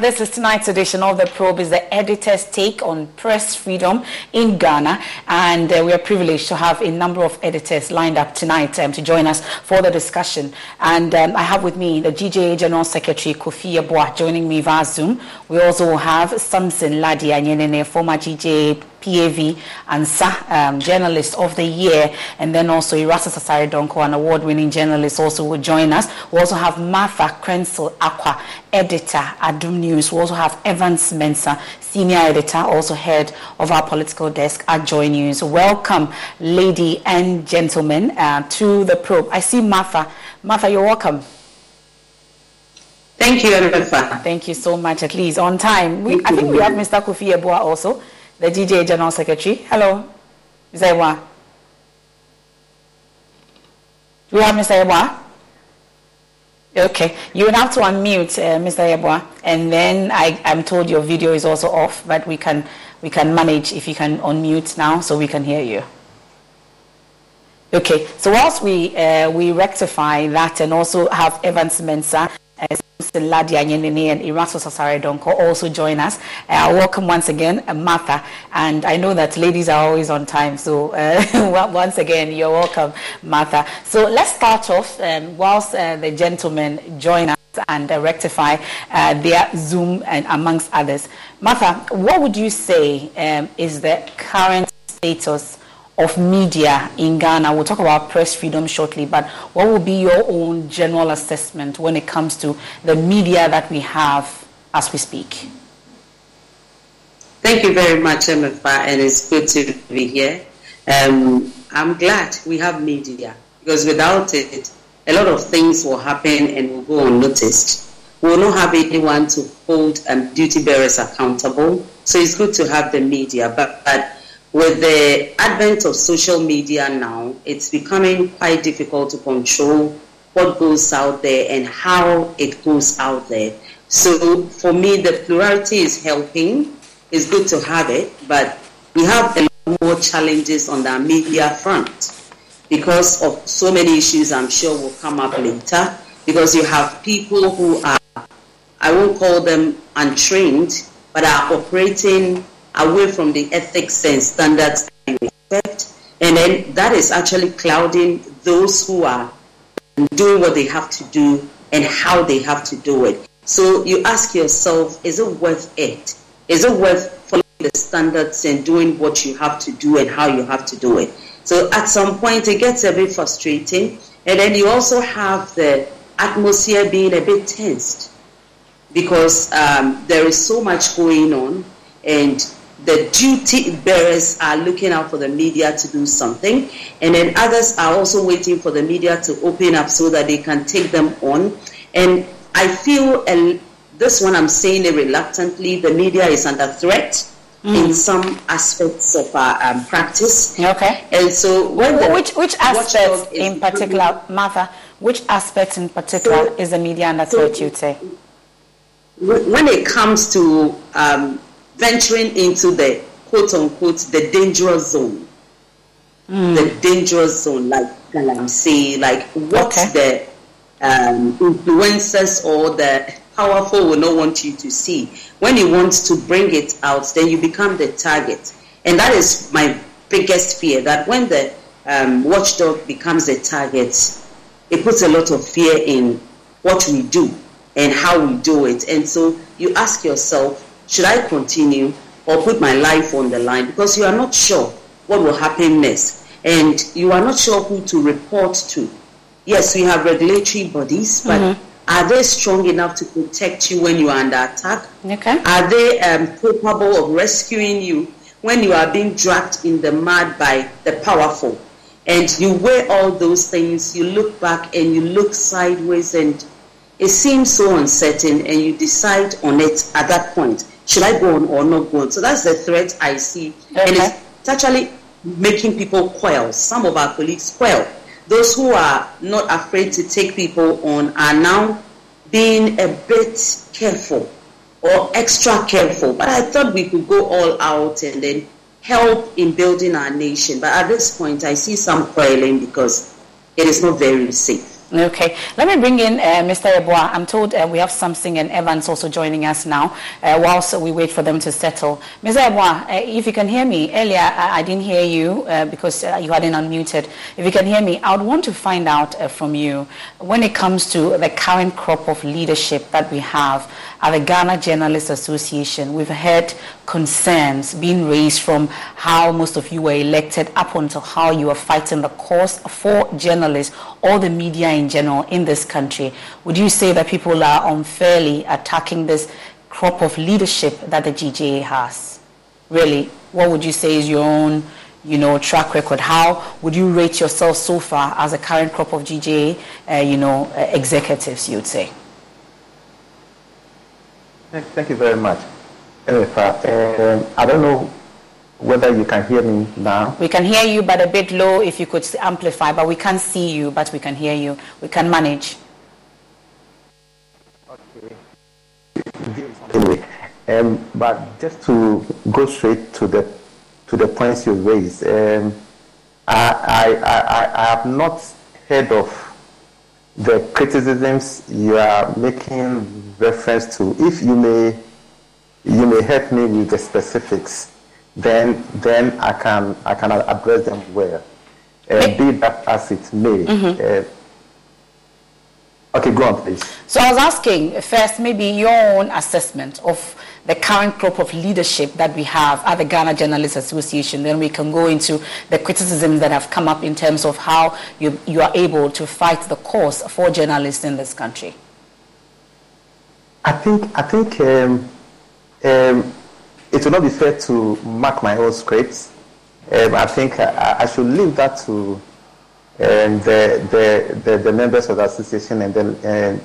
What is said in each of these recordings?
This is tonight's edition of The Probe. is the editor's take on press freedom in Ghana. And uh, we are privileged to have a number of editors lined up tonight um, to join us for the discussion. And um, I have with me the GJA General Secretary Kofi Yeboah joining me via Zoom. We also have Samson Lardy Anyenini, former GJA PAV and um, Journalist of the Year, and then also Erastus Asare Donkor, an award-winning journalist, also will join us. We also have Martha Krensel Aqua, editor at Doom News. We also have Evans Mensah, senior editor, also head of our political desk at Joy News. Welcome, lady and gentlemen, uh, to the probe. I see Martha. Martha, you're welcome. Thank you. Thank you so much, at least on time. We, I think we have Mr. Kofi Yeboah also the GJA General Secretary. Hello, Mr. Yeboah. Do we have Mr. Yeboah? Okay, you will have to unmute uh, Mr. Yeboah, and then I, am told your video is also off, but we can we can manage if you can unmute now so we can hear you. Okay, so whilst we uh, we rectify that and also have Evans Mensah as Lardy Anyenini and Erastus Asare Donkor also join us. Uh, welcome once again, uh, Martha. And I know that ladies are always on time, so uh, once again, you're welcome, Martha. So let's start off um, whilst uh, the gentlemen join us and uh, rectify uh, their Zoom and amongst others. Martha, what would you say um, is the current status of media in Ghana. We'll talk about press freedom shortly, but what will be your own general assessment when it comes to the media that we have as we speak? Thank you very much, Emefa, and it's good to be here. Um, I'm glad we have media because without it, a lot of things will happen and will go unnoticed. We will not have anyone to hold um, duty bearers accountable. So it's good to have the media. But, but with the advent of social media now, it's becoming quite difficult to control what goes out there and how it goes out there. So for me, the plurality is helping. It's good to have it, but we have a lot more challenges on the media front because of so many issues I'm sure will come up later. Because you have people who are, I won't call them untrained, but are operating away from the ethics and standards expect. And then that is actually clouding those who are doing what they have to do and how they have to do it. So you ask yourself, is it worth it? Is it worth following the standards and doing what you have to do and how you have to do it? So at some point it gets a bit frustrating. And then you also have the atmosphere being a bit tensed because um, there is so much going on and the duty bearers are looking out for the media to do something, and then others are also waiting for the media to open up so that they can take them on. And I feel, and this one I'm saying it reluctantly, the media is under threat. Mm. In some aspects of our um, practice, okay, and so when which which aspects in particular, Martha, which aspects in particular so, is the media under threat? So, you'd say when it comes to um, venturing into the quote unquote the dangerous zone. Mm. The dangerous zone, like I'm saying, like what okay. the um, influencers or the powerful will not want you to see. When you want to bring it out, then you become the target. And that is my biggest fear that when the um, watchdog becomes a target, it puts a lot of fear in what we do and how we do it. And so you ask yourself, should I continue or put my life on the line? Because you are not sure what will happen next. And you are not sure who to report to. Yes, we have regulatory bodies, but mm-hmm. are they strong enough to protect you when you are under attack? Okay. Are they um, capable of rescuing you when you are being dragged in the mud by the powerful? And you weigh all those things, you look back and you look sideways, and it seems so uncertain, and you decide on it at that point should I go on or not go on? So that's the threat I see. Okay. And it's, it's actually making people quail. Some of our colleagues quail. Those who are not afraid to take people on are now being a bit careful or extra careful. But I thought we could go all out and then help in building our nation. But at this point, I see some quailing because it is not very safe. Okay, let me bring in uh, Mr. Yeboah. I'm told uh, we have something and Evans also joining us now uh, whilst we wait for them to settle. Mr. Yeboah, uh, if you can hear me, earlier I, I didn't hear you uh, because uh, you hadn't unmuted. If you can hear me, I would want to find out from you when it comes to the current crop of leadership that we have at the Ghana Journalists Association, we've heard concerns being raised from how most of you were elected up until how you are fighting the cause for journalists or the media in general in this country. Would you say that people are unfairly attacking this crop of leadership that the GJA has? Really, what would you say is your own you know, track record? How would you rate yourself so far as a current crop of GJA, uh, you know, uh, executives, you'd say? Thank you very much. Anyway, um, I don't know whether you can hear me now. We can hear you, but a bit low if you could amplify, but we can't see you, but we can hear you. We can manage. Okay. Anyway, um, but just to go straight to the to the points you raised, um, I, I, I, I have not heard of the criticisms you are making reference to, if you may, you may help me with the specifics, then then I can I can address them well. Uh, be that as it may. Mm-hmm. Uh, okay, go on, please. So I was asking first, maybe your own assessment of the current crop of leadership that we have at the Ghana Journalists Association. Then we can go into the criticisms that have come up in terms of how you, you are able to fight the cause for journalists in this country. I think, I think um, um, it will not be fair to mark my own scripts. um, I think I, I, should leave that to um, the, the, the, the, members of the association and the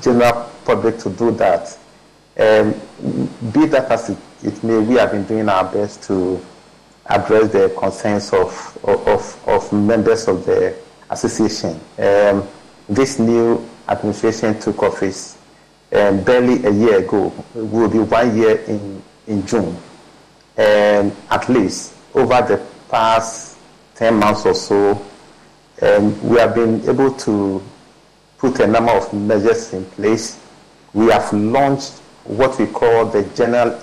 general public to do that. Um, be that as it, it, may, we have been doing our best to address the concerns of, of, of members of the association. Um, this new administration took office um, barely a year ago. It will be one year in, in June. And at least over the past 10 months or so, um, we have been able to put a number of measures in place. We have launched what we call the General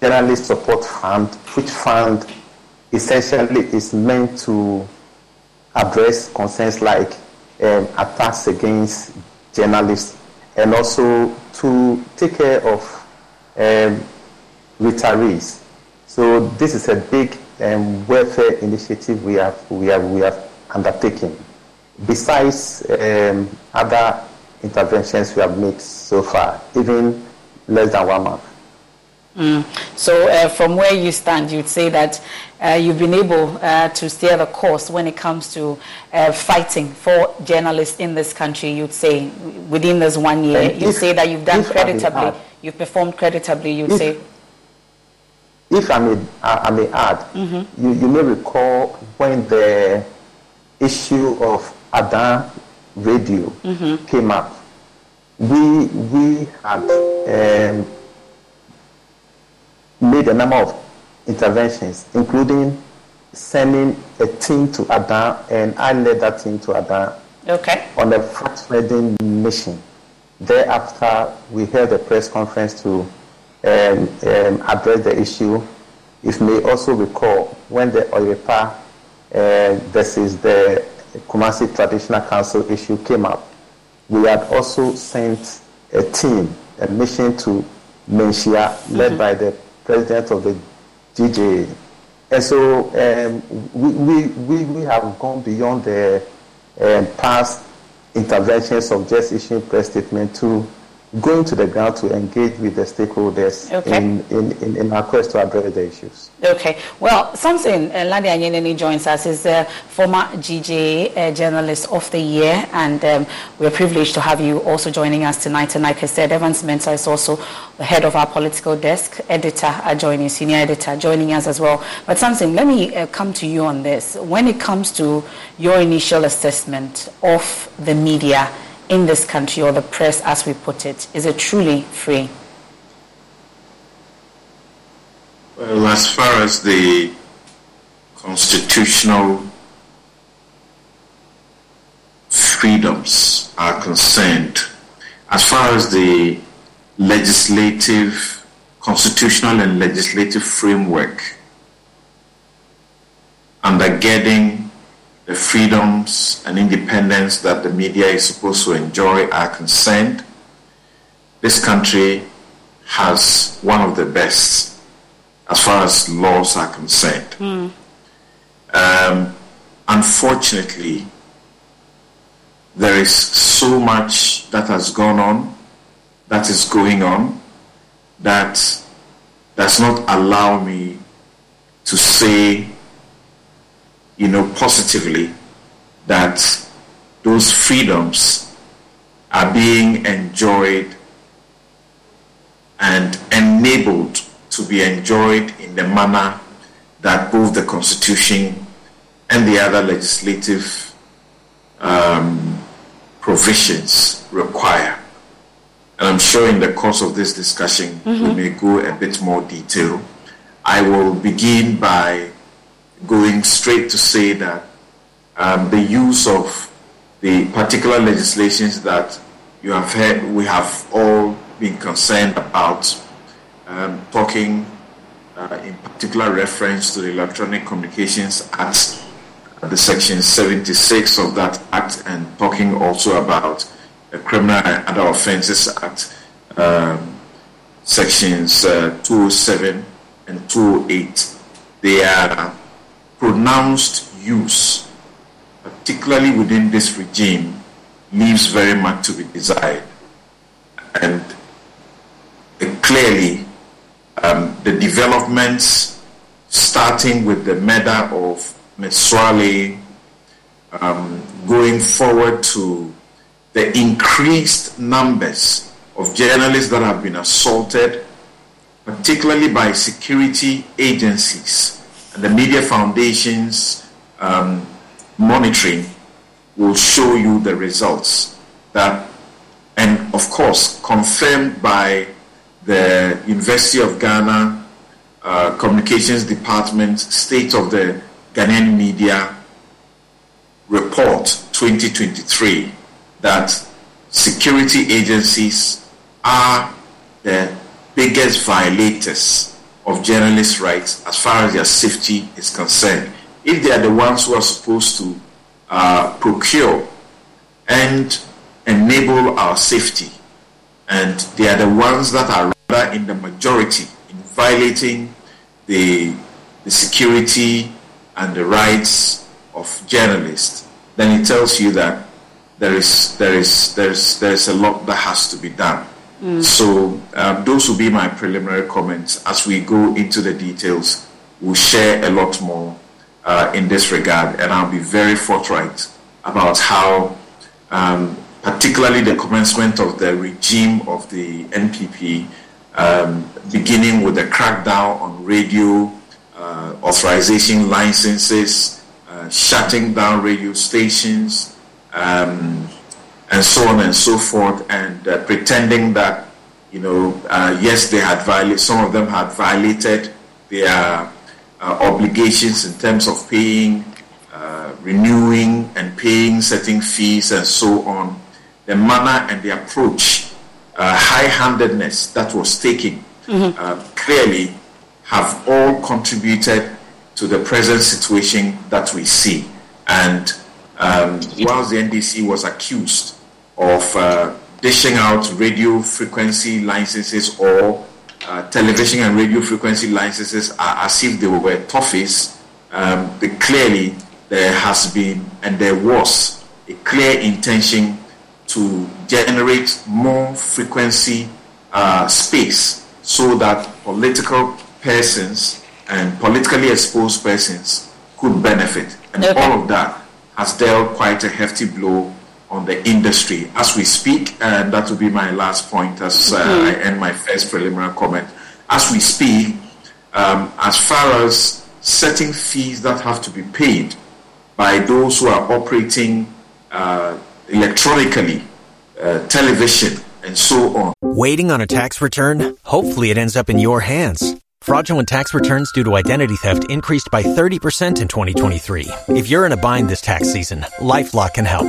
Journalist Support Fund, which fund essentially is meant to address concerns like um, attacks against journalists and also to take care of um, retirees. So this is a big um, welfare initiative we have we have we have undertaken. Besides um, other interventions we have made so far, even less than one month. Mm. So, uh, from where you stand, you'd say that uh, you've been able uh, to steer the course when it comes to uh, fighting for journalists in this country. You'd say within this one year, you say that you've done creditably, you've performed creditably. You'd if, say. If I may, I may add, mm-hmm. you, you may recall when the issue of Ada radio mm-hmm. came up, we we had. Um, made a number of interventions, including sending a team to Ada, and I led that team to Ada okay. on a fact-finding mission. Thereafter, we held a press conference to um, um, address the issue. If you may also recall, when the Oyerepa, uh, this is the Kumasi Traditional Council issue came up, we had also sent a team, a mission to Manhyia, led mm-hmm. by the president of the GJA. And so um, we, we, we have gone beyond the um, past interventions of just issuing press statement to going to the ground to engage with the stakeholders okay. in, in, in, in, our quest to address the issues. Okay. Well, Samson uh, Lardy Anyenini joins us, is the former GJ uh, Journalist of the Year, and um, we're privileged to have you also joining us tonight. And like I said, Evans Mensah is also the head of our political desk, editor joining, senior editor joining us as well. But Samson, let me uh, come to you on this. When it comes to your initial assessment of the media, in this country or the press as we put it? Is it truly free? Well, as far as the constitutional freedoms are concerned, as far as the legislative, constitutional and legislative framework undergirding the freedoms and independence that the media is supposed to enjoy are concerned, this country has one of the best as far as laws are concerned. Mm. Um, unfortunately, there is so much that has gone on, that is going on, that does not allow me to say you know, positively that those freedoms are being enjoyed and enabled to be enjoyed in the manner that both the Constitution and the other legislative um, provisions require. And I'm sure in the course of this discussion, mm-hmm. we may go a bit more detail. I will begin by going straight to say that um, the use of the particular legislations that you have heard, we have all been concerned about, um, talking uh, in particular reference to the Electronic Communications Act, uh, the section 76 of that act, and talking also about the Criminal and Other Offences Act, um, sections uh, 207 and 208. They are pronounced use, particularly within this regime, leaves very much to be desired. And uh, clearly, um, the developments starting with the murder of Ms. um, going forward to the increased numbers of journalists that have been assaulted, particularly by security agencies the media foundations um, monitoring will show you the results that and of course confirmed by the University of Ghana uh, Communications Department State of the Ghanaian Media Report 2023 that security agencies are the biggest violators of journalists' rights as far as their safety is concerned. If they are the ones who are supposed to uh, procure and enable our safety, and they are the ones that are rather in the majority in violating the, the security and the rights of journalists, then it tells you that there is there is there's there's a lot that has to be done. So um, those will be my preliminary comments. As we go into the details, we'll share a lot more uh, in this regard, and I'll be very forthright about how, um, particularly the commencement of the regime of the NPP, um, beginning with the crackdown on radio uh, authorization licenses, uh, shutting down radio stations, um, and so on and so forth, and uh, pretending that, you know, uh, yes, they had violated, some of them had violated their uh, obligations in terms of paying, uh, renewing, and paying certain fees and so on. The manner and the approach, high handedness that was taken mm-hmm. clearly have all contributed to the present situation that we see. And um, whilst the NDC was accused of uh, dishing out radio frequency licenses or uh, television and radio frequency licenses as if they were toffees, um, clearly there has been and there was a clear intention to generate more frequency uh, space so that political persons and politically exposed persons could benefit. And okay. all of that has dealt quite a hefty blow on the industry as we speak. And that will be my last point as uh, mm-hmm. I end my first preliminary comment. As we speak, um, as far as setting fees that have to be paid by those who are operating uh, electronically, uh, television, and so on. Waiting on a tax return? Hopefully, it ends up in your hands Fraudulent tax returns due to identity theft increased by 30% in 2023. If you're in a bind this tax season, LifeLock can help.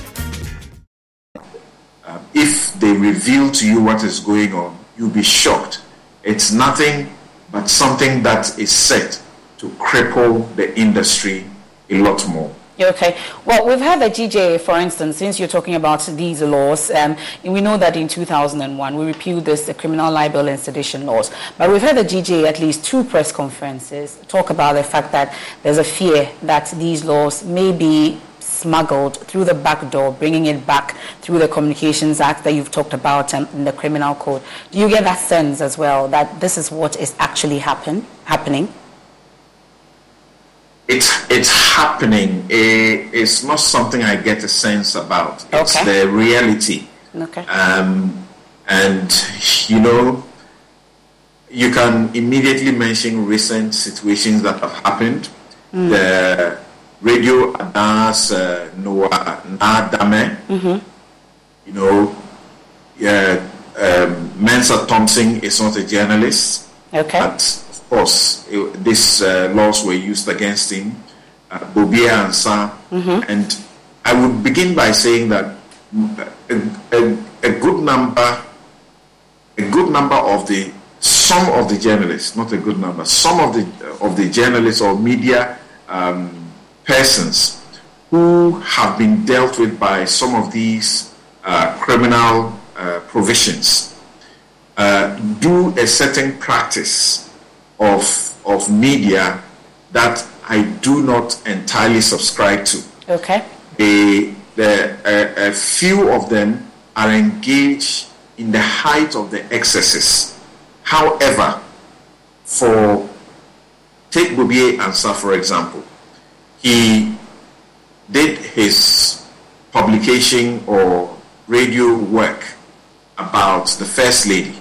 if they reveal to you what is going on, you'll be shocked. It's nothing but something that is set to cripple the industry a lot more. Okay. Well, we've had the GJA, for instance, since you're talking about these laws, um, we know that in 2001 we repealed this the criminal libel and sedition laws. But we've had the GJA at least two press conferences talk about the fact that there's a fear that these laws may be smuggled through the back door, bringing it back through the Communications Act that you've talked about um, in the Criminal Code. Do you get that sense as well that this is what is actually happen, happening? It's, it's happening. It, It's not something I get a sense about. It's okay. the reality. Okay. Um, and, you know, you can immediately mention recent situations that have happened. Mm. The radio Adas uh, Noah Nadame, mm-hmm. you know, yeah, um, Mensah Thompson is not a journalist. Okay. But of course, it, these uh, laws were used against him. Uh, Bobbie Ansah, mm-hmm. and I would begin by saying that a, a, a good number, a good number of the some of the journalists, not a good number, some of the of the journalists or media um, persons who have been dealt with by some of these uh, criminal uh, provisions uh, do a certain practice of of media that I do not entirely subscribe to. Okay. The, the a, a few of them are engaged in the height of the excesses However, for take Bobbie Ansah for example, he did his publication or radio work about the First Lady,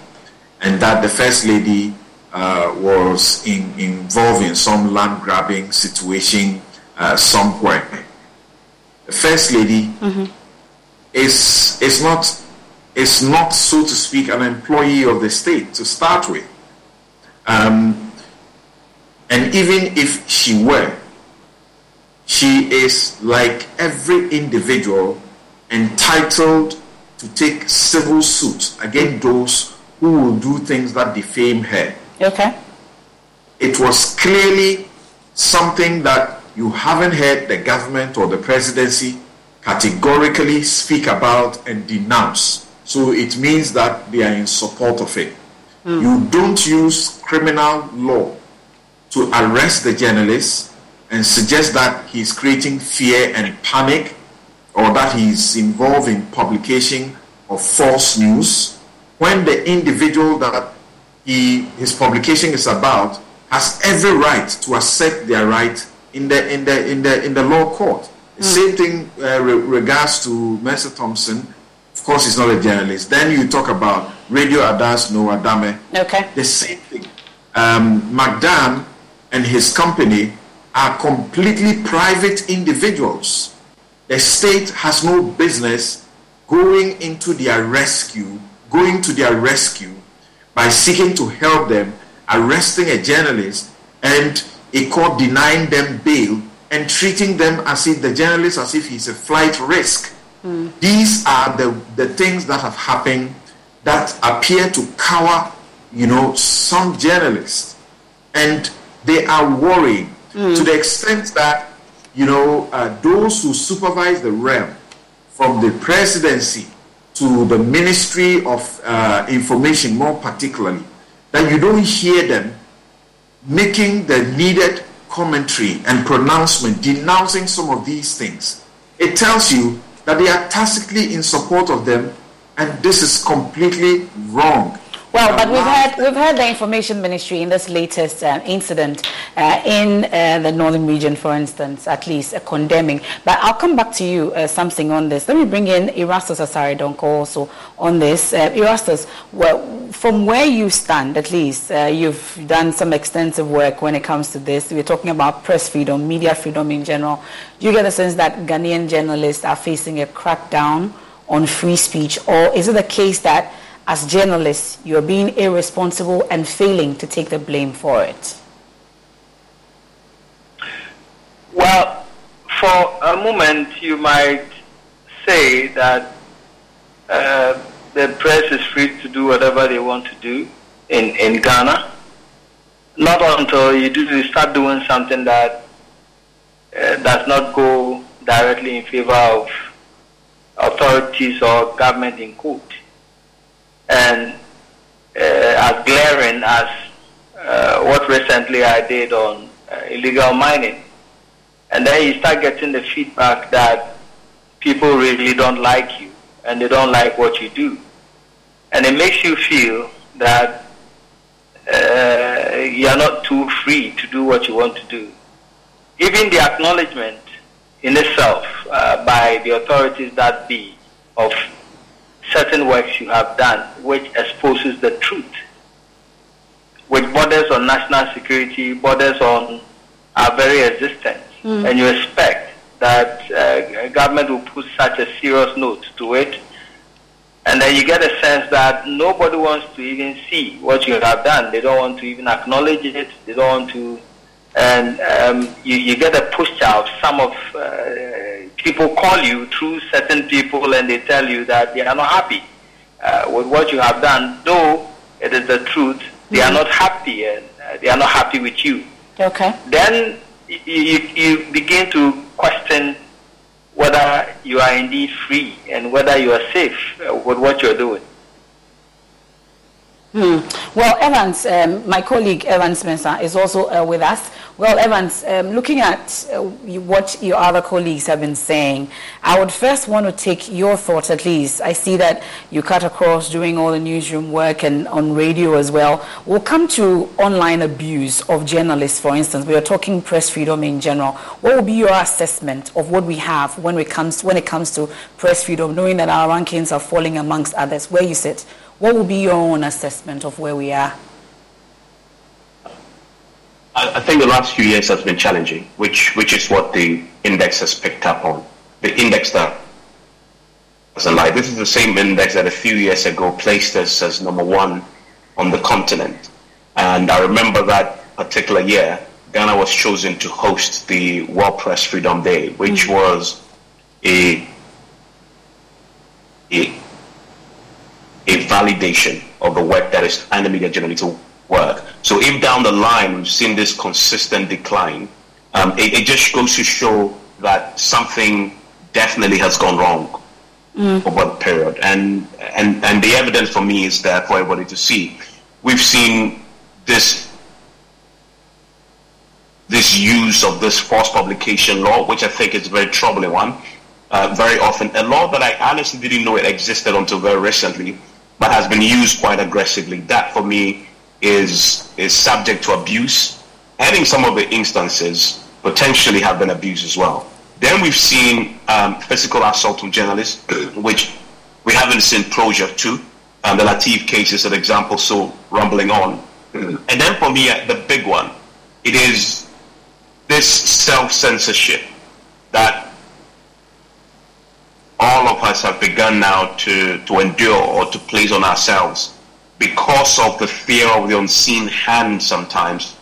and that the First Lady uh, was in, involved in some land grabbing situation uh, somewhere. The First Lady mm-hmm. is, is not is not, so to speak, an employee of the state to start with. Um, and even if she were, she is like every individual entitled to take civil suit against those who will do things that defame her. Okay. It was clearly something that you haven't heard the government or the presidency categorically speak about and denounce. So it means that they are in support of it. Mm. You don't use criminal law to arrest the journalist and suggest that he's creating fear and panic or that he's involved in publication of false news when the individual that he, his publication is about has every right to assert their right in the in the in the in the law court. Mm. Same thing uh, re- regards to Mensah Thompson of course, he's not a journalist. Then you talk about Radio Adas Noah Dameh. Okay. The same thing. Um, McDan and his company are completely private individuals. The state has no business going into their rescue, going to their rescue by seeking to help them, arresting a journalist, and a court denying them bail and treating them as if the journalist as if he's a flight risk. Mm. These are the, the things that have happened that appear to cower, you know, some journalists. And they are worried mm. to the extent that, you know, uh, those who supervise the realm, from the presidency to the Ministry of uh, Information, more particularly, that you don't hear them making the needed commentary and pronouncement denouncing some of these things. It tells you that they are tacitly in support of them, and this is completely wrong. Well, but we've had we've had the information ministry in this latest uh, incident uh, in uh, the northern region, for instance, at least uh, condemning. But I'll come back to you uh, Samson on this. Let me bring in Erastus Asare Donkor also on this. Uh, Erastus, well, from where you stand, at least you've done some extensive work when it comes to this. We're talking about press freedom, media freedom in general. Do you get the sense that Ghanaian journalists are facing a crackdown on free speech, or is it the case that as journalists, you're being irresponsible and failing to take the blame for it? Well, for a moment, you might say that uh, the press is free to do whatever they want to do in, in Ghana. Not until you do you start doing something that uh, does not go directly in favor of authorities or government in court and uh, as glaring as uh, what recently I did on uh, illegal mining. And then you start getting the feedback that people really don't like you and they don't like what you do. And it makes you feel that uh, you are not too free to do what you want to do. Even the acknowledgement in itself uh, by the authorities that be of certain works you have done which exposes the truth, which borders on national security, borders on our very existence, mm. and you expect that uh, government will put such a serious note to it and then you get a sense that nobody wants to even see what you have done. They don't want to even acknowledge it. They don't want to. And um, you, you get a push out. Some of uh, people call you through certain people and they tell you that they are not happy uh, with what you have done. Though it is the truth, they mm-hmm. are not happy and uh, they are not happy with you. Okay. Then you, you, you begin to question whether you are indeed free and whether you are safe uh, with what you're doing. Hmm. Well, Evans, um, my colleague Evans Spencer is also uh, with us. Well, Evans, um, looking at uh, what your other colleagues have been saying, I would first want to take your thoughts at least. I see that you cut across doing all the newsroom work and on radio as well. We'll come to online abuse of journalists, for instance. We are talking press freedom in general. What will be your assessment of what we have when it comes, when it comes to press freedom, knowing that our rankings are falling amongst others? Where you sit? What will be your own assessment of where we are? I think the last few years has been challenging, which which is what the index has picked up on. The index that doesn't lie. This is the same index that a few years ago placed us as number one on the continent. And I remember that particular year, Ghana was chosen to host the World Press Freedom Day, which mm-hmm. was a, a a validation of the work that is and the media journalism work. So if down the line we've seen this consistent decline, um, it, it, just goes to show that something definitely has gone wrong mm. over the period. And, and, and the evidence for me is there for everybody to see. We've seen this this use of this false publication law, which I think is a very troubling one. Uh, very often, a law that I honestly didn't know it existed until very recently, but has been used quite aggressively. That for me is is subject to abuse, and in some of the instances potentially have been abused as well. Then we've seen um, physical assault on journalists, which we haven't seen closure to. Um, the Latif case is an example, so rumbling on. And then for me, uh, the big one, it is this self-censorship that all of us have begun now to, to endure or to place on ourselves because of the fear of the unseen hand sometimes.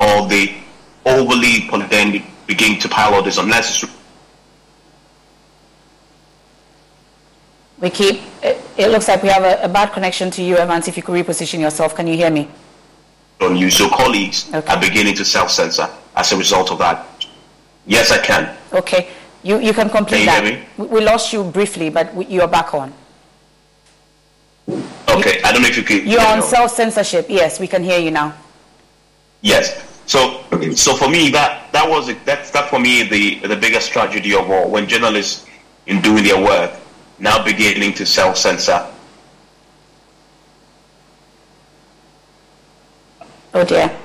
Or the overly then begin to pile all this unnecessary. We keep it, it looks like we have a, a, bad connection to you evans if you could reposition yourself. Can you hear me? On you so colleagues. Okay. are beginning to self-censor as a result of that Yes, I can. Okay. You, you can complete can you that. We lost you briefly, but you are back on. Okay, I don't know if you can. You're on self censorship. Yes, we can hear you now. Yes. So, so for me, that that was. That's that for me the the biggest tragedy of all. When journalists, in doing their work, now beginning to self censor. Oh dear.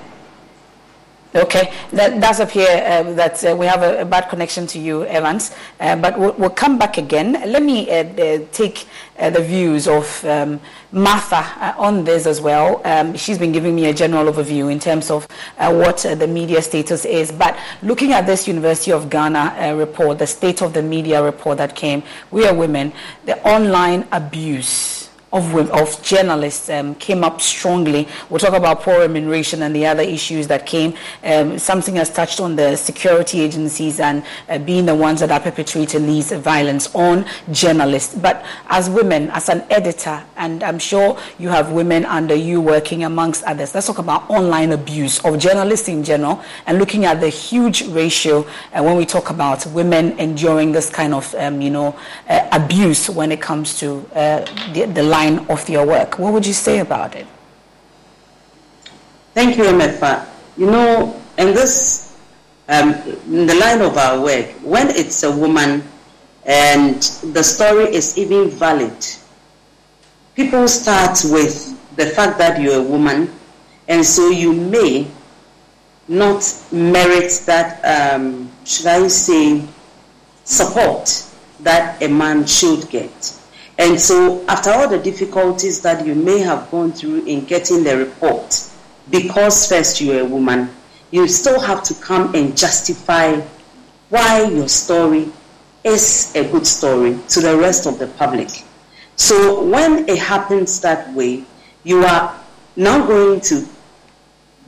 Okay, that does appear uh, that uh, we have a, a, bad connection to you, Evans, uh, but we'll, we'll, come back again. Let me uh, uh, take uh, the views of um, Martha on this as well. Um, she's been giving me a general overview in terms of what the media status is. But looking at this University of Ghana report, the state of the media report that came, we are women, the online abuse of, of journalists um, came up strongly. We'll talk about poor remuneration and the other issues that came. Um, something has touched on the security agencies and uh, being the ones that are perpetrating these violence on journalists. But as women, as an editor, and I'm sure you have women under you working amongst others, let's talk about online abuse of journalists in general and looking at the huge ratio uh, when we talk about women enduring this kind of, um, you know, uh, abuse when it comes to uh, the, the line of your work. What would you say about it? Thank you, Emefa. You know, in this um, in the line of our work, when it's a woman and the story is even valid, people start with the fact that you're a woman, and so you may not merit that, um, should I say, support that a man should get. And so, after all the difficulties that you may have gone through in getting the report, because first you're a woman, you still have to come and justify why your story is a good story to the rest of the public. So, when it happens that way, you are now going to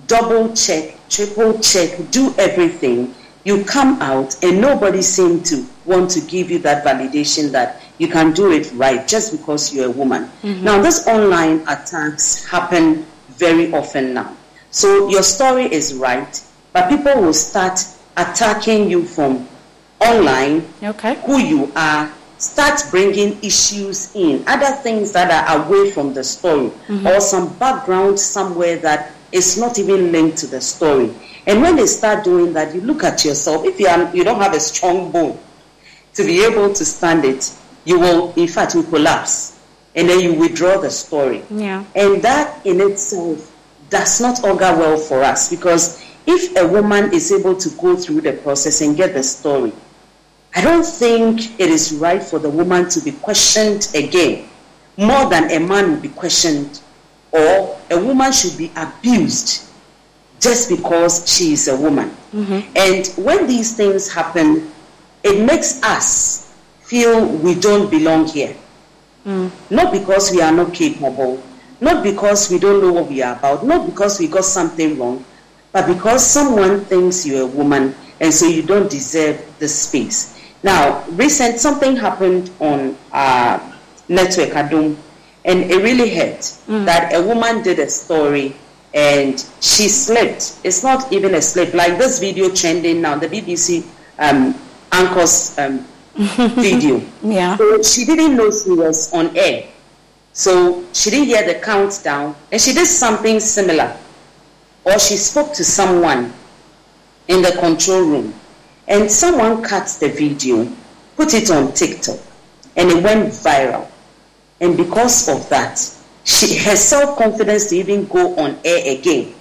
double check, triple check, do everything. You come out, and nobody seems to want to give you that validation that you can do it right just because you're a woman. Mm-hmm. Now, these online attacks happen very often now. So your story is right, but people will start attacking you from online, okay. who you are, start bringing issues in, other things that are away from the story, mm-hmm. or some background somewhere that is not even linked to the story. And when they start doing that, you look at yourself. If you, are, you don't have a strong bone to be able to stand it, you will, in fact, you collapse. And then you withdraw the story. Yeah. And that in itself does not augur well for us because if a woman is able to go through the process and get the story, I don't think it is right for the woman to be questioned again more than a man will be questioned, or a woman should be abused just because she is a woman. Mm-hmm. And when these things happen, it makes us feel we don't belong here. Mm. Not because we are not capable, not because we don't know what we are about, not because we got something wrong, but because someone thinks you're a woman and so you don't deserve the space. Now, recent something happened on our network Adom, and it really hurt Mm. that a woman did a story and she slipped. It's not even a slip. Like this video trending now, the BBC um, anchor's um, video. Yeah. So she didn't know she was on air. So she didn't hear the countdown and she did something similar. Or she spoke to someone in the control room and someone cut the video, put it on TikTok, and it went viral. And because of that, she her self confidence to even go on air again.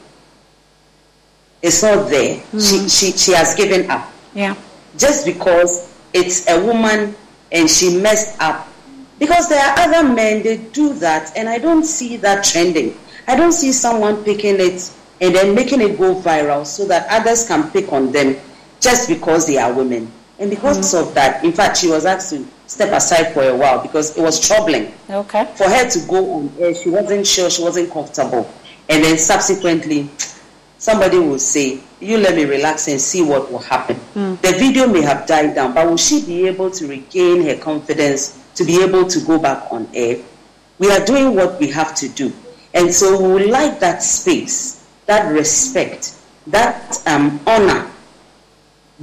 It's not there. She, hmm. she she has given up. Yeah. Just because it's a woman and she messed up. Because there are other men they do that and I don't see that trending. I don't see someone picking it and then making it go viral so that others can pick on them just because they are women. And because mm-hmm. of that, in fact, she was asked to step aside for a while because it was troubling Okay. for her to go on air. She wasn't sure, she wasn't comfortable. And then subsequently, somebody will say, You let me relax and see what will happen. The video may have died down, but will she be able to regain her confidence to be able to go back on air? We are doing what we have to do. And so we would like that space, that respect, that um, honor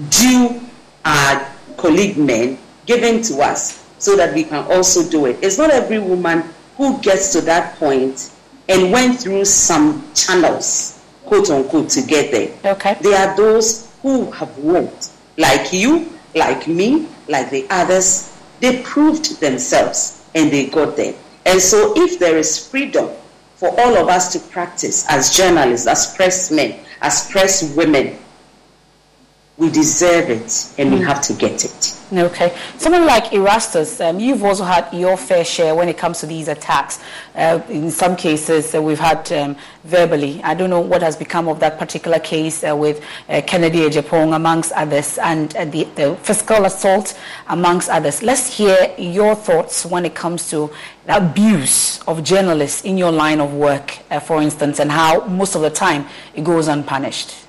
due our colleague men given to us so that we can also do it. It's not every woman who gets to that point and went through some channels, quote unquote, to get there. Okay. There are those who have worked, like you, like me, like the others. They proved themselves and they got there. And so, if there is freedom for all of us to practice as journalists, as press men, as press women, we deserve it and we have to get it. Okay. Someone like Erastus, um, you've also had your fair share when it comes to these attacks. Uh, in some cases, uh, we've had um, verbally. I don't know what has become of that particular case uh, with uh, Kennedy Agyapong, amongst others, and uh, the, the physical assault, amongst others. Let's hear your thoughts when it comes to the abuse of journalists in your line of work, uh, for instance, and how most of the time it goes unpunished.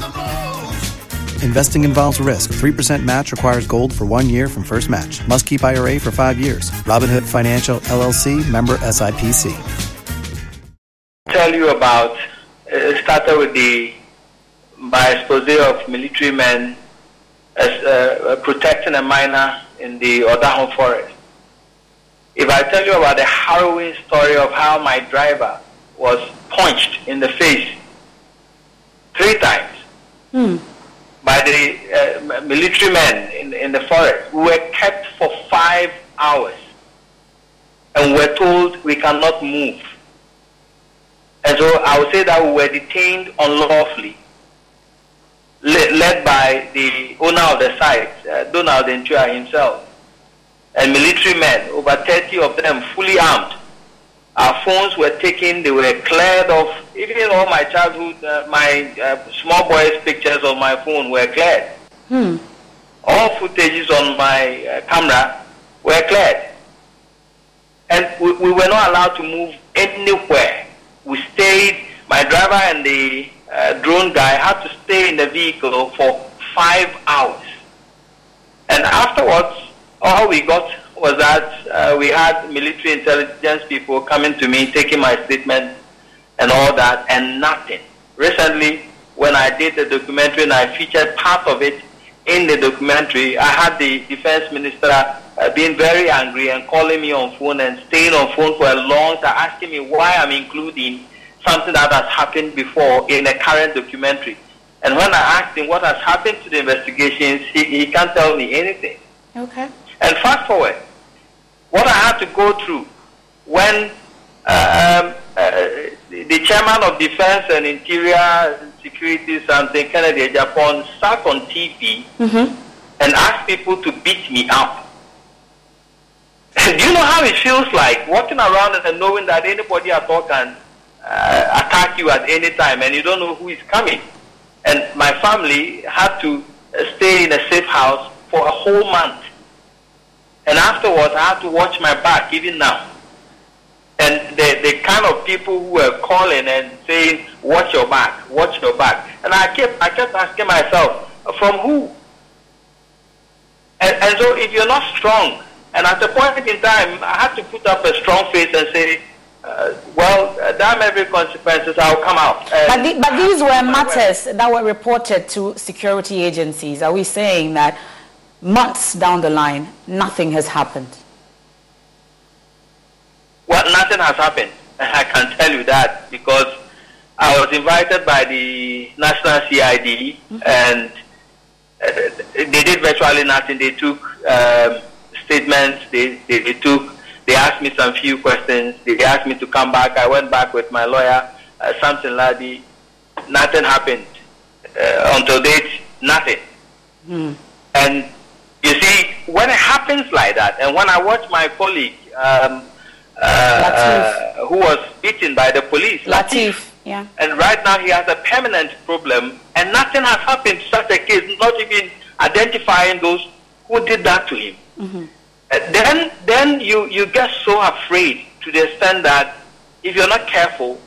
Investing involves risk. 3% match requires gold for one year from first match. Must keep IRA for five years. Robinhood Financial LLC member SIPC. Tell you about, uh, started with the by expose of military men as, uh, protecting a miner in the Odahon forest. If I tell you about the harrowing story of how my driver was punched in the face three times Hmm. By the uh, military men in, in the forest, we were kept for five hours and we're told we cannot move. And so I would say that we were detained unlawfully led, by the owner of the site, uh, Donald Ntua himself, and military men, over 30 of them fully armed. Our phones were taken, they were cleared of, even all my childhood, uh, my uh, small boys' pictures on my phone were cleared. Hmm. All footages on my uh, camera were cleared. And we, we were not allowed to move anywhere. We stayed, my driver and the uh, drone guy had to stay in the vehicle for five hours. And afterwards, all we got was that uh, we had military intelligence people coming to me, taking my statement and all that, and nothing. Recently, when I did the documentary and I featured part of it in the documentary, I had the defense minister uh, being very angry and calling me on phone and staying on phone for a long time, asking me why I'm including something that has happened before in a current documentary. And when I asked him what has happened to the investigations, he, he can't tell me anything. Okay. And fast forward, what I had to go through when um, uh, the chairman of Defense and Interior Security, something Kennedy Agyapong, sat on TV Mm-hmm. and asked people to beat me up. Do you know how it feels like walking around and knowing that anybody at all can uh, attack you at any time and you don't know who is coming? And my family had to uh, stay in a safe house for a whole month. And afterwards, I had to watch my back, even now. And the, the kind of people who were calling and saying, watch your back, watch your back. And I kept, I kept asking myself, from who? And, and so if you're not strong, and at a point in time, I had to put up a strong face and say, uh, well, uh, damn every consequences, I'll come out. But, the, but these were matters that were reported to security agencies. Are we saying that months down the line, nothing has happened? Well, nothing has happened. I can tell you that because I was invited by the National CID and uh, they did virtually nothing. They took um, statements, they, they, they took, they asked me some few questions, they asked me to come back. I went back with my lawyer, uh, Samson Lardy. Nothing happened. Uh, until date, nothing. Hmm. And when it happens like that, and when I watch my colleague um, uh, uh, who was beaten by the police, Latif, yeah. and right now he has a permanent problem, and nothing has happened to such a case, not even identifying those who did that to him. Mm-hmm. Uh, then, then you, you get so afraid to the extent that if you're not careful,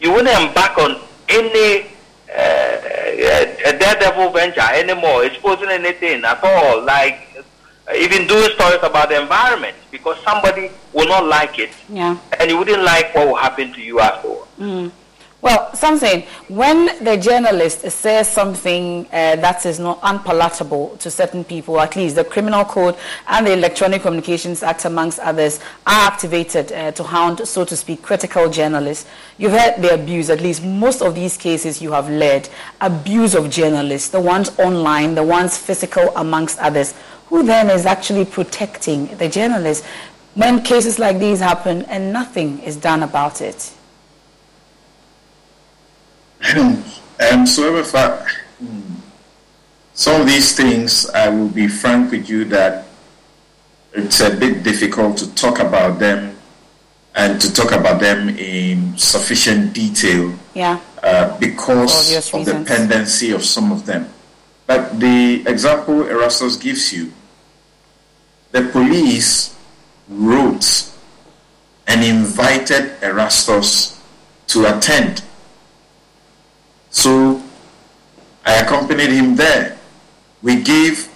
you wouldn't embark on any uh, uh, daredevil venture anymore, exposing anything at all, like even doing stories about the environment, because somebody will not like it, Yeah. and you wouldn't like what will happen to you afterwards. Mm. Well, something when the journalist says something uh, that is not unpalatable to certain people, at least the Criminal Code and the Electronic Communications Act, amongst others, are activated uh, to hound, so to speak, critical journalists. You've heard the abuse, at least most of these cases you have led, abuse of journalists, the ones online, the ones physical, amongst others. Who then is actually protecting the journalists when cases like these happen and nothing is done about it? um, so if I, some of these things, I will be frank with you that it's a bit difficult to talk about them and to talk about them in sufficient detail yeah. uh, because of reasons. the pendency of some of them. But the example Erastus gives you, the police wrote and invited Erastus to attend. So I accompanied him there. We gave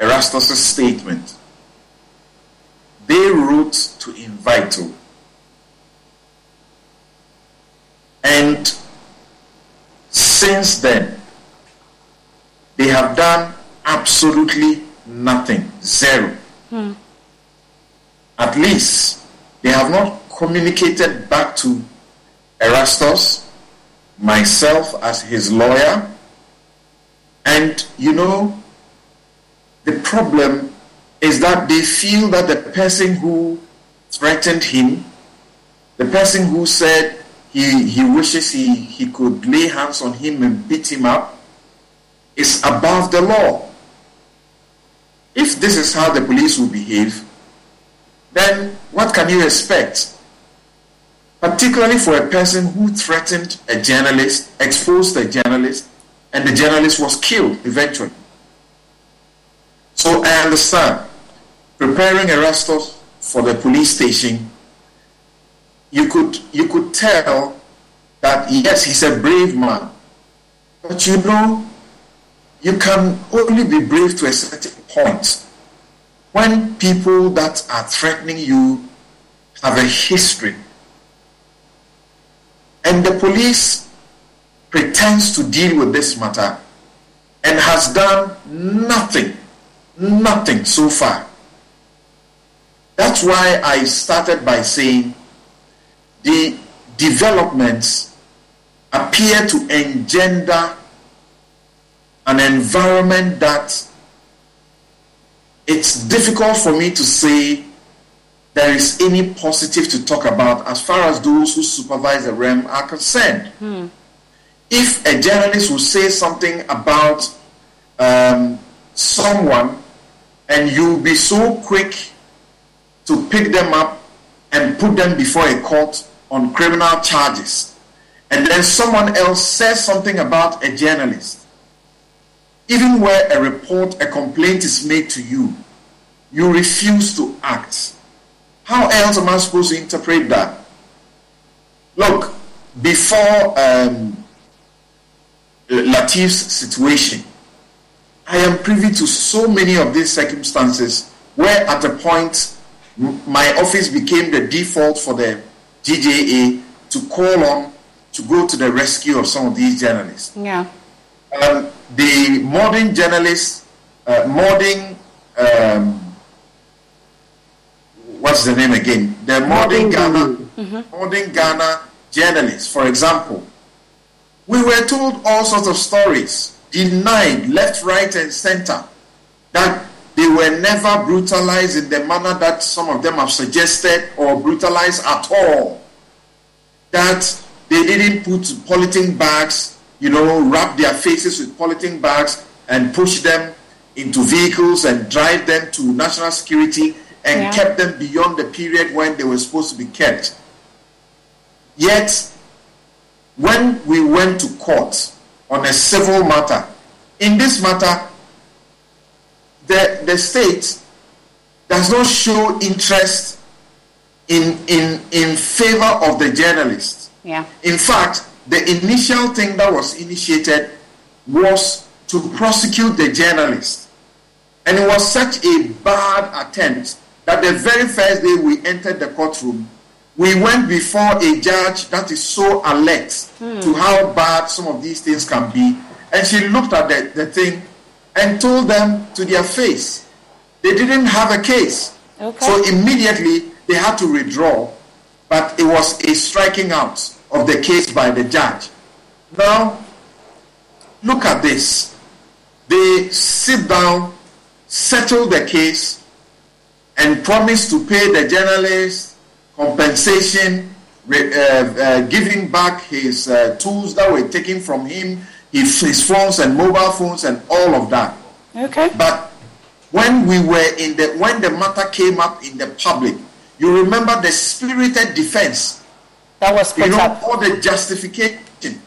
Erastus' a statement. They wrote to invite him. And since then, have done absolutely nothing. Zero. Hmm. At least they have not communicated back to Erastus, myself as his lawyer. And you know, the problem is that they feel that the person who threatened him, the person who said he, he wishes he, he could lay hands on him and beat him up is above the law. If this is how the police will behave, then what can you expect? Particularly for a person who threatened a journalist, exposed a journalist, and the journalist was killed eventually. So I understand. Preparing Erastus for the police station you could you could tell that yes, he's a brave man. But you know, you can only be brave to a certain point. When people that are threatening you have a history, and the police pretends to deal with this matter and has done nothing, nothing so far. That's why I started by saying the developments appear to engender an environment that it's difficult for me to say there is any positive to talk about as far as those who supervise the REM are concerned. Hmm. If a journalist will say something about um, someone and you'll be so quick to pick them up and put them before a court on criminal charges, and then someone else says something about a journalist, even where a report, a complaint is made to you, you refuse to act. How else am I supposed to interpret that? Look, before um, Latif's situation, I am privy to so many of these circumstances where, at a point, my office became the default for the GJA to call on to go to the rescue of some of these journalists. Yeah. Um, the modern journalists, uh, modern, um, what's the name again? The modern Ghana, mm-hmm. modern Ghana journalists, for example, we were told all sorts of stories, denied left, right, and center, that they were never brutalized in the manner that some of them have suggested or brutalized at all. That they didn't put polythene bags, you know, wrap their faces with polythene bags and push them into vehicles and drive them to national security and yeah. kept them beyond the period when they were supposed to be kept. Yet, when we went to court on a civil matter, in this matter, the, the state does not show interest in, in, in favor of the journalist. Yeah. In fact, the initial thing that was initiated was to prosecute the journalist. And it was such a bad attempt that the very first day we entered the courtroom, we went before a judge that is so alert hmm. to how bad some of these things can be. And she looked at the, the thing and told them to their face they didn't have a case. Okay. So immediately they had to withdraw, but it was a striking out of the case by the judge. Now, look at this. They sit down, settle the case, and promise to pay the journalist compensation, uh, uh, giving back his uh, tools that were taken from him his, his phones and mobile phones and all of that. Okay. But when we were in the when the matter came up in the public, you remember the spirited defense. That was put you know up. all the justification.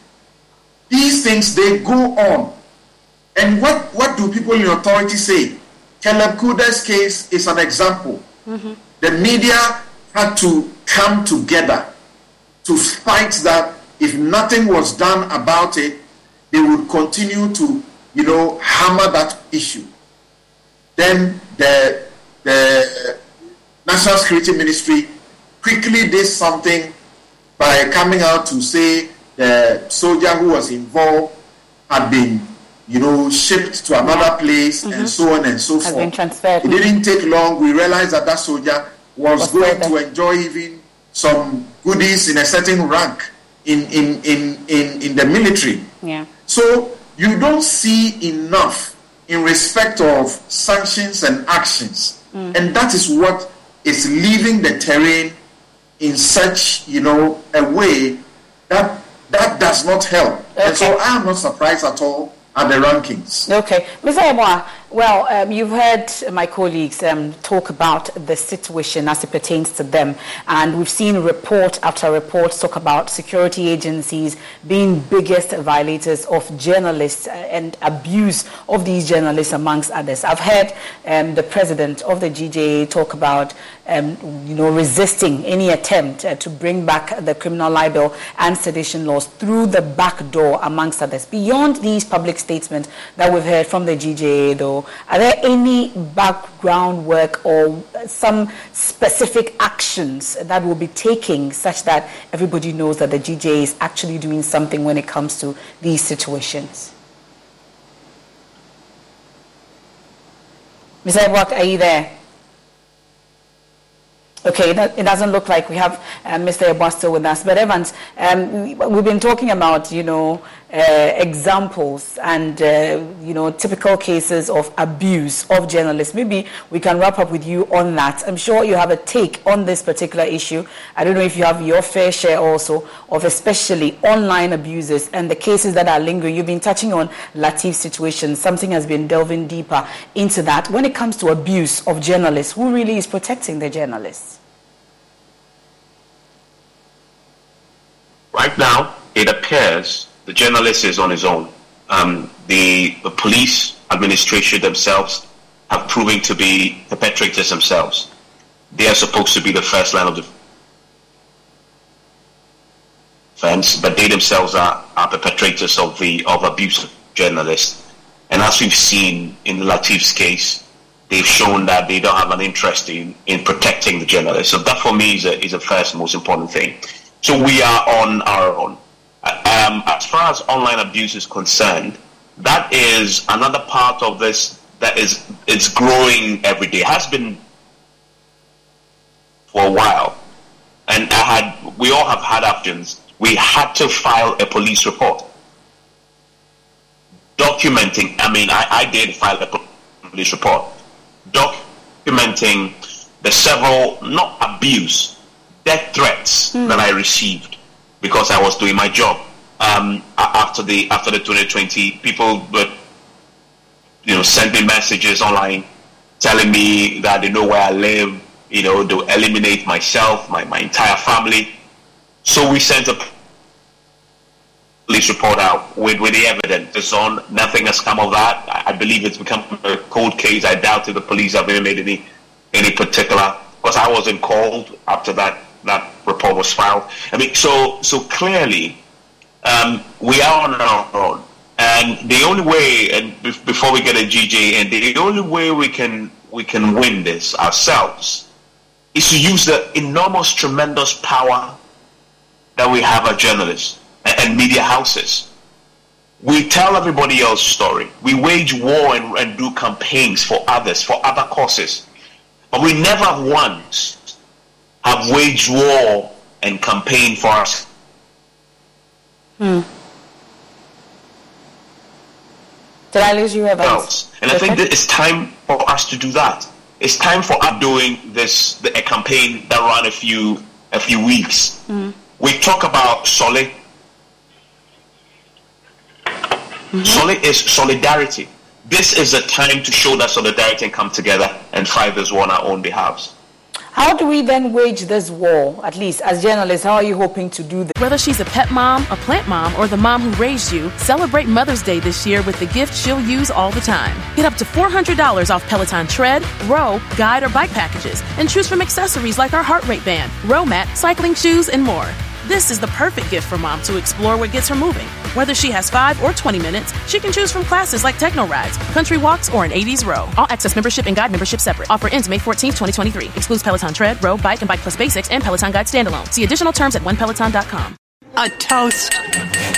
These things they go on, and what what do people in authority say? Caleb Kudah's case is an example. Mm-hmm. The media had to come together to fight that. If nothing was done about it, they would continue to, you know, hammer that issue. Then the the National Security Ministry quickly did something by coming out to say the soldier who was involved had been, you know, shipped to another place and so on and so Has forth. been transferred. It didn't take long. We realized that that soldier was, Was going to enjoy even some goodies in a certain rank in, in, in, in, in the military. Yeah. So you don't see enough in respect of sanctions and actions. Mm. And that is what is leaving the terrain in such, you know, a way that that does not help. And so I am not surprised at all at the rankings. Okay. Mr. Yeboah, well, um, you've heard my colleagues um, talk about the situation as it pertains to them. And we've seen report after report talk about security agencies being biggest violators of journalists uh, and abuse of these journalists, amongst others. I've heard um, the president of the GJA talk about, um, you know, resisting any attempt uh, to bring back the criminal libel and sedition laws through the back door, amongst others. Beyond these public statements that we've heard from the GJA, though, are there any background work or some specific actions that will be taking such that everybody knows that the GJA is actually doing something when it comes to these situations? Mr. Edward, are you there? Okay, it doesn't look like we have uh, Mr. Yeboah still with us. But Evans, um, we- we've been talking about, you know, uh, examples and, uh, you know, typical cases of abuse of journalists. Maybe we can wrap up with you on that. I'm sure you have a take on this particular issue. I don't know if you have your fair share also of especially online abuses and the cases that are lingering. You've been touching on Latif's situation. Something has been delving deeper into that. When it comes to abuse of journalists, who really is protecting the journalists? Right now, it appears the journalist is on his own. Um, the, the police administration themselves have proven to be perpetrators themselves. They are supposed to be the first line of defense, but they themselves are, are perpetrators of the of abuse of journalists. And as we've seen in the Latif's case, they've shown that they don't have an interest in, in protecting the journalists. So that for me is a, is a first most important thing. So we are on our own. Um, as far as online abuse is concerned, that is another part of this that is it's growing every day. Has been for a while, and I had we all have had actions. We had to file a police report documenting. I mean, I, I did file a police report documenting the several not abuse, death threats that I received because I was doing my job. Um, after the after the 2020, people were you know sending messages online telling me that they know where I live. You know, they'll eliminate myself, my, my entire family. So we sent a police report out with, with the evidence. It's on. Nothing has come of that. I, I believe it's become a cold case. I doubt if the police have even made any any particular because I wasn't called after that that report was filed. I mean, so so clearly, um, we are on our own, and the only way, and bef- before we get a GJ, and the only way we can we can win this ourselves is to use the enormous, tremendous power that we have as journalists and, and media houses. We tell everybody else's story. We wage war and, and do campaigns for others, for other causes. But we never once have waged war and campaigned for us. Hmm. Did I lose you, Evans? And I think that it's time for us to do that. It's time for us doing this the, a campaign that ran a few a few weeks. Mm. We talk about solid. Solid is solidarity. this is a time to show that solidarity and come together and fight this war on our own behalves. How do we then wage this war, at least as journalists? How are you hoping to do this? Whether she's a pet mom, a plant mom, or the mom who raised you, celebrate Mother's Day this year with the gift she'll use all the time. Get up to $400 off Peloton tread, row, guide, or bike packages, and choose from accessories like our heart rate band, row mat, cycling shoes, and more. This is the perfect gift for mom to explore what gets her moving. Whether she has 5 or 20 minutes, she can choose from classes like techno rides, country walks, or an 80s row. All access membership and guide membership separate. Offer ends May 14, 2023. Excludes Peloton Tread, Row, Bike, and Bike Plus Basics and Peloton Guide Standalone. See additional terms at onepeloton.com. A toast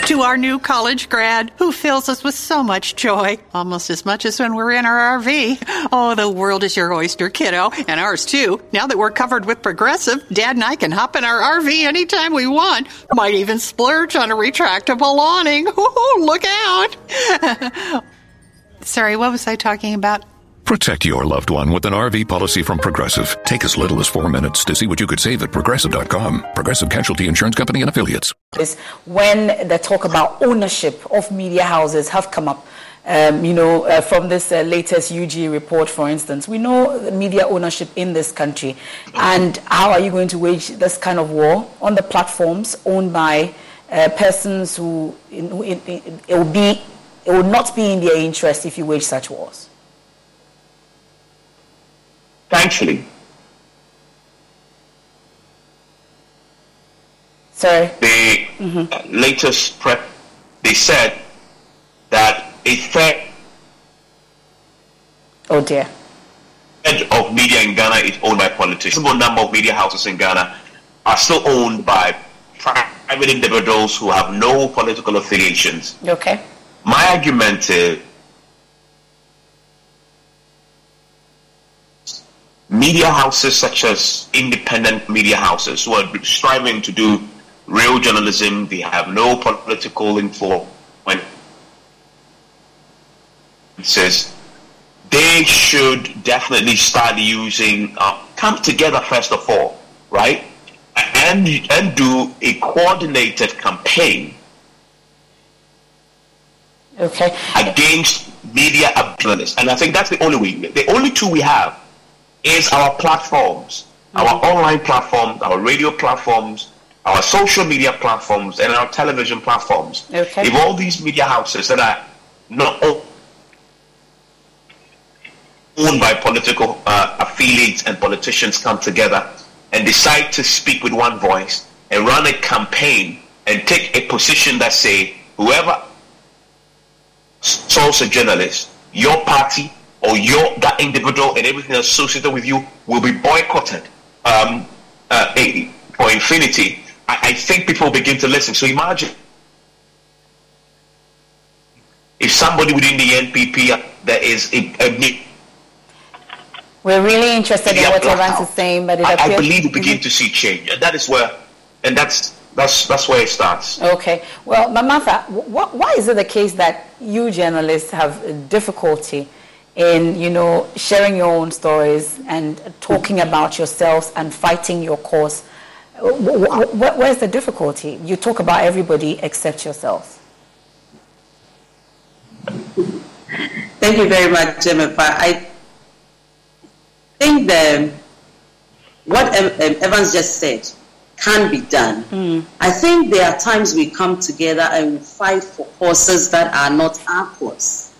to our new college grad who fills us with so much joy, almost as much as when we're in our RV. Oh, the world is your oyster, kiddo, and ours too. Now that we're covered with Progressive, Dad and I can hop in our RV anytime we want. Might even splurge on a retractable awning. Ooh, look out! Sorry, what was I talking about? Protect your loved one with an RV policy from Progressive. Take as little as four minutes to see what you could save at progressive.com. Progressive Casualty Insurance Company and affiliates. Is when the talk about ownership of media houses have come up. Um, you know, uh, from this uh, latest UG report, for instance, we know media ownership in this country. And how are you going to wage this kind of war on the platforms owned by uh, persons who it, it, it, will be, it will not be in their interest if you wage such wars? Thankfully. Sorry. The mm-hmm. latest prep, they said that a third. Oh dear. Of media in Ghana is owned by politicians. A small number of media houses in Ghana are still owned by private individuals who have no political affiliations. Okay. My argument is media houses such as independent media houses who are striving to do real journalism, they have no political influence. It says they should definitely start using uh, come together first of all, right, and and do a coordinated campaign. Okay. Against media journalists, and I think that's the only way. The only two we have is our platforms, mm-hmm. our online platforms, our radio platforms, our social media platforms, and our television platforms. Okay. If all these media houses that are not owned by political uh, affiliates and politicians come together and decide to speak with one voice and run a campaign and take a position that say whoever solves a journalist, your party or your that individual and everything associated with you will be boycotted um, uh, for infinity, I, I, think people begin to listen. So imagine if somebody within the NPP there is a, a we're really interested in what Evans is saying, but I, I, believe we begin mm-hmm. to see change, and that is where, and that's that's that's where it starts. Okay. Well, Martha, why is it the case that you journalists have difficulty? in you know sharing your own stories and talking about yourselves and fighting your cause where's the difficulty you talk about everybody except yourself thank you very much jennifer i think the what evans just said can be done mm. i think there are times we come together and we fight for causes that are not our cause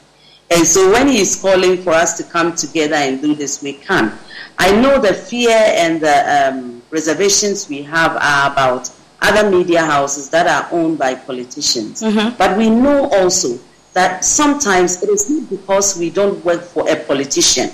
and so when he's calling for us to come together and do this, we can. I know the fear and the um, reservations we have are about other media houses that are owned by politicians. Mm-hmm. But we know also that sometimes it is not because we don't work for a politician.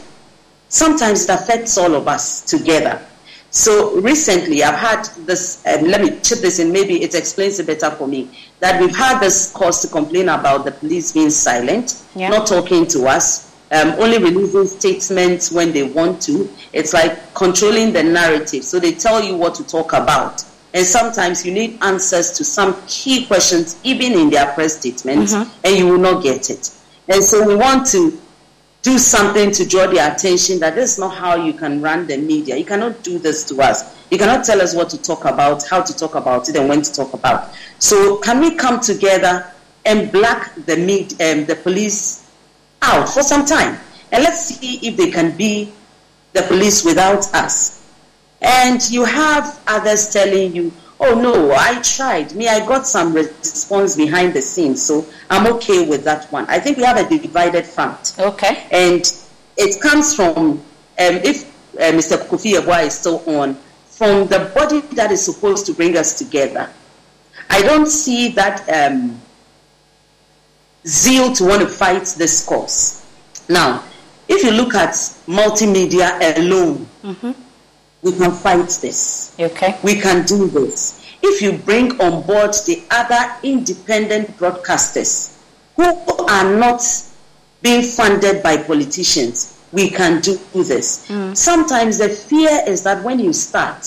Sometimes it affects all of us together. So recently, I've had this, and let me chip this in, maybe it explains it better for me, that we've had this cause to complain about the police being silent, yeah. not talking to us, um, only releasing statements when they want to. It's like controlling the narrative. So they tell you what to talk about. And sometimes you need answers to some key questions, even in their press statements, mm-hmm. and you will not get it. And so we want to do something to draw their attention that this is not how you can run the media. You cannot do this to us. You cannot tell us what to talk about, how to talk about it, and when to talk about. So, can we come together and black the med- um, the police out for some time and let's see if they can be the police without us. And you have others telling you, oh no, I tried. Me, I got some response behind the scenes, so I'm okay with that one. I think we have a divided front. Okay. And it comes from, um, if uh, Mr. Kofi Yeboah is still on, from the body that is supposed to bring us together. I don't see that um, zeal to want to fight this cause. Now, if you look at multimedia alone, mm-hmm. we can fight this. Okay. We can do this. If you bring on board the other independent broadcasters who are not being funded by politicians, we can do this. Mm. Sometimes the fear is that when you start,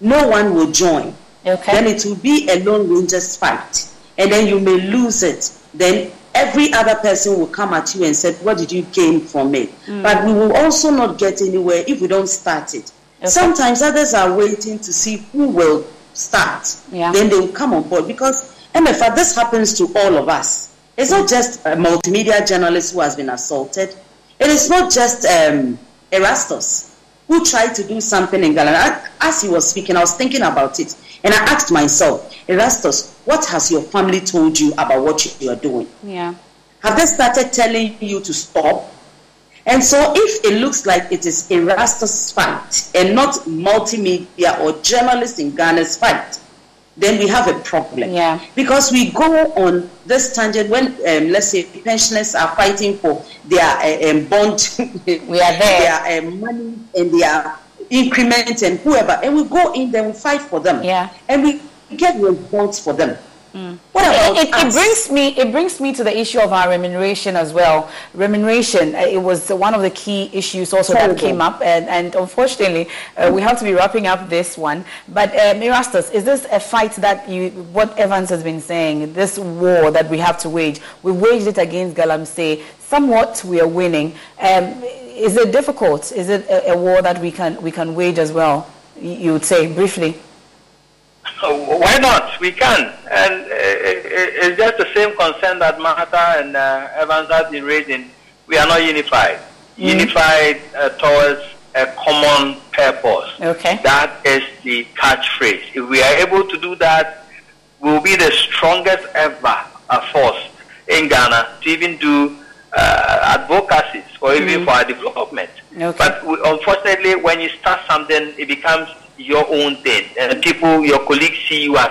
no one will join. Okay. Then it will be a lone ranger's fight. And then you may lose it. Then every other person will come at you and say, What did you gain from it? Mm. But we will also not get anywhere if we don't start it. Okay. Sometimes others are waiting to see who will start. Yeah. Then they will come on board because Emefa, this happens to all of us. It's not just a multimedia journalist who has been assaulted. It is not just um, Erastus who tried to do something in Ghana. As he was speaking, I was thinking about it. And I asked myself, Erastus, what has your family told you about what you are doing? Yeah. Have they started telling you to stop? And so, if it looks like it is Erastus' fight and not multimedia or journalists in Ghana's fight, then we have a problem. Yeah. Because we go on this tangent when, um, let's say, pensioners are fighting for their uh, um, bond, we are there. their um, money and their increment and whoever, and we go in there, we fight for them. Yeah. And we get results for them. Mm. What about it, it, it, brings me it brings me to the issue of our remuneration as well. Remuneration uh, it was one of the key issues also Terrible. that came up, and, and unfortunately uh, we have to be wrapping up this one. But uh, Erastus, is this a fight that you what Evans has been saying? This war that we have to wage, we waged it against Galamsey. Somewhat we are winning. Um, is it difficult? Is it a, a, war that we can we can wage as well? You would say briefly. Oh, why not? We can, and uh, it's just the same concern that Mahata and uh, Evans have been raising. We are not unified. Mm. Unified uh, towards a common purpose. Okay. That is the catchphrase. If we are able to do that, we'll be the strongest ever force in Ghana to even do uh, advocacies or even mm. for our development. Okay. But we, unfortunately, when you start something, it becomes your own thing, and people, your colleagues see you as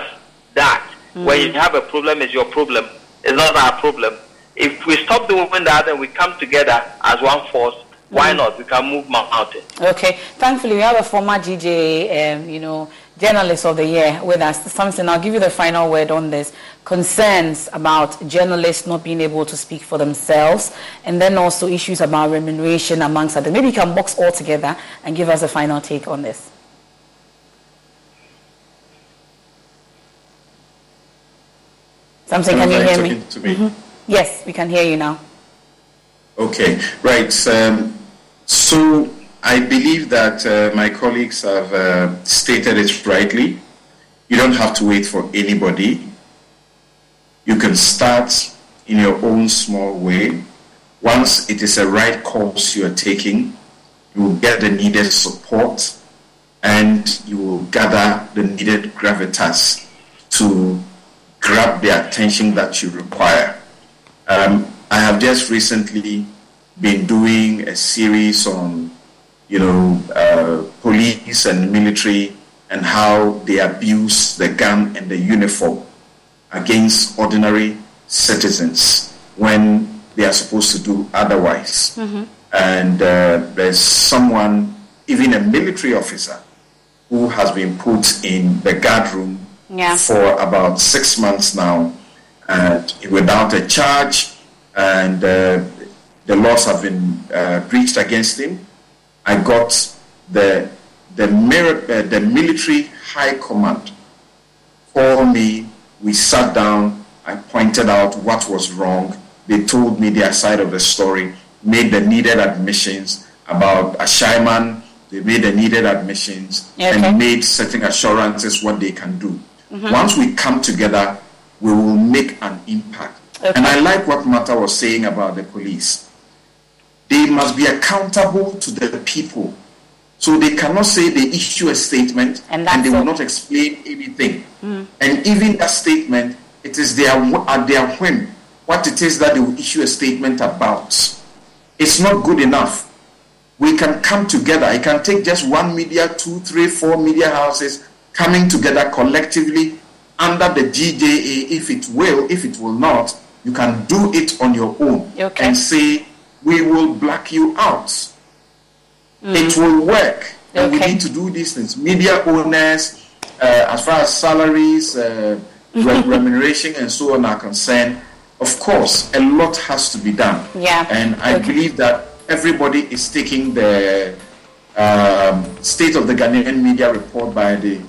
that. Mm. When you have a problem, it's your problem. It's not our problem. If we stop doing that and we come together as one force, why mm. not? We can move mountains. Okay. Thankfully, we have a former GJ, um, you know, journalist of the year with us. Samson, I'll give you the final word on this. Concerns about journalists not being able to speak for themselves, and then also issues about remuneration amongst others. Maybe you can box all together and give us a final take on this. Samson, can you hear me? me? Mm-hmm. Yes, we can hear you now. Okay, right. Um, so I believe that uh, my colleagues have uh, stated it rightly. You don't have to wait for anybody. You can start in your own small way. Once it is a right course you are taking, you will get the needed support and you will gather the needed gravitas to grab the attention that you require. Um, I have just recently been doing a series on you know, uh, police and military and how they abuse the gun and the uniform against ordinary citizens when they are supposed to do otherwise. Mm-hmm. And uh, there's someone, even a military officer, who has been put in the guard room yeah. for about six months now, and without a charge, and uh, the laws have been uh, breached against him I got the the, uh, the military high command called me. We sat down. I pointed out what was wrong. They told me their side of the story, made the needed admissions about Ashaiman. They made the needed admissions okay. and made certain assurances what they can do. Mm-hmm. Once we come together, we will make an impact. Okay. And I like what Mata was saying about the police they must be accountable to the people. So they cannot say they issue a statement and, and they will not explain anything. Mm. And even that statement, it is their at their whim what it is that they will issue a statement about. It's not good enough. We can come together. It can take just one media, two, three, four media houses coming together collectively under the GJA, if it will, if it will not, you can do it on your own okay. and say, we will black you out. Mm. It will work. Okay. And we need to do these things. Media owners, uh, as far as salaries, uh, remuneration, and so on are concerned, of course, a lot has to be done. Yeah. And I okay. believe that everybody is taking the um, State of the Ghanaian Media report by the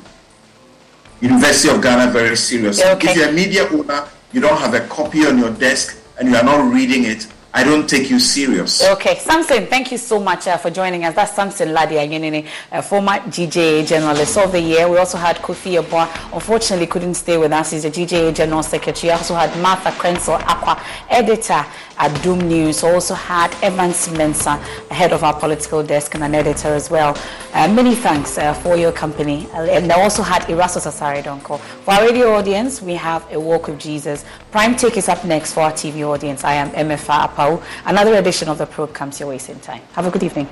University of Ghana very seriously. Okay. If you're a media owner, you don't have a copy on your desk and you are not reading it, I don't take you serious. Okay, Samson, thank you so much uh, for joining us. That's Samson Lardy Anyenini, uh, former GJA journalist of the year. We also had Kofi Yeboah, unfortunately couldn't stay with us. He's a GJA general secretary. We also had Martha Krenzel Aqua, editor at Doom News. We also had Evans Mensah, head of our political desk and an editor as well. Uh, many thanks uh, for your company. And I also had Erastus Asare Donkor. For our radio audience, we have A Walk with Jesus. Prime Take is up next for our TV audience. I am Emefa Another edition of the probe comes your way same time. Have a good evening.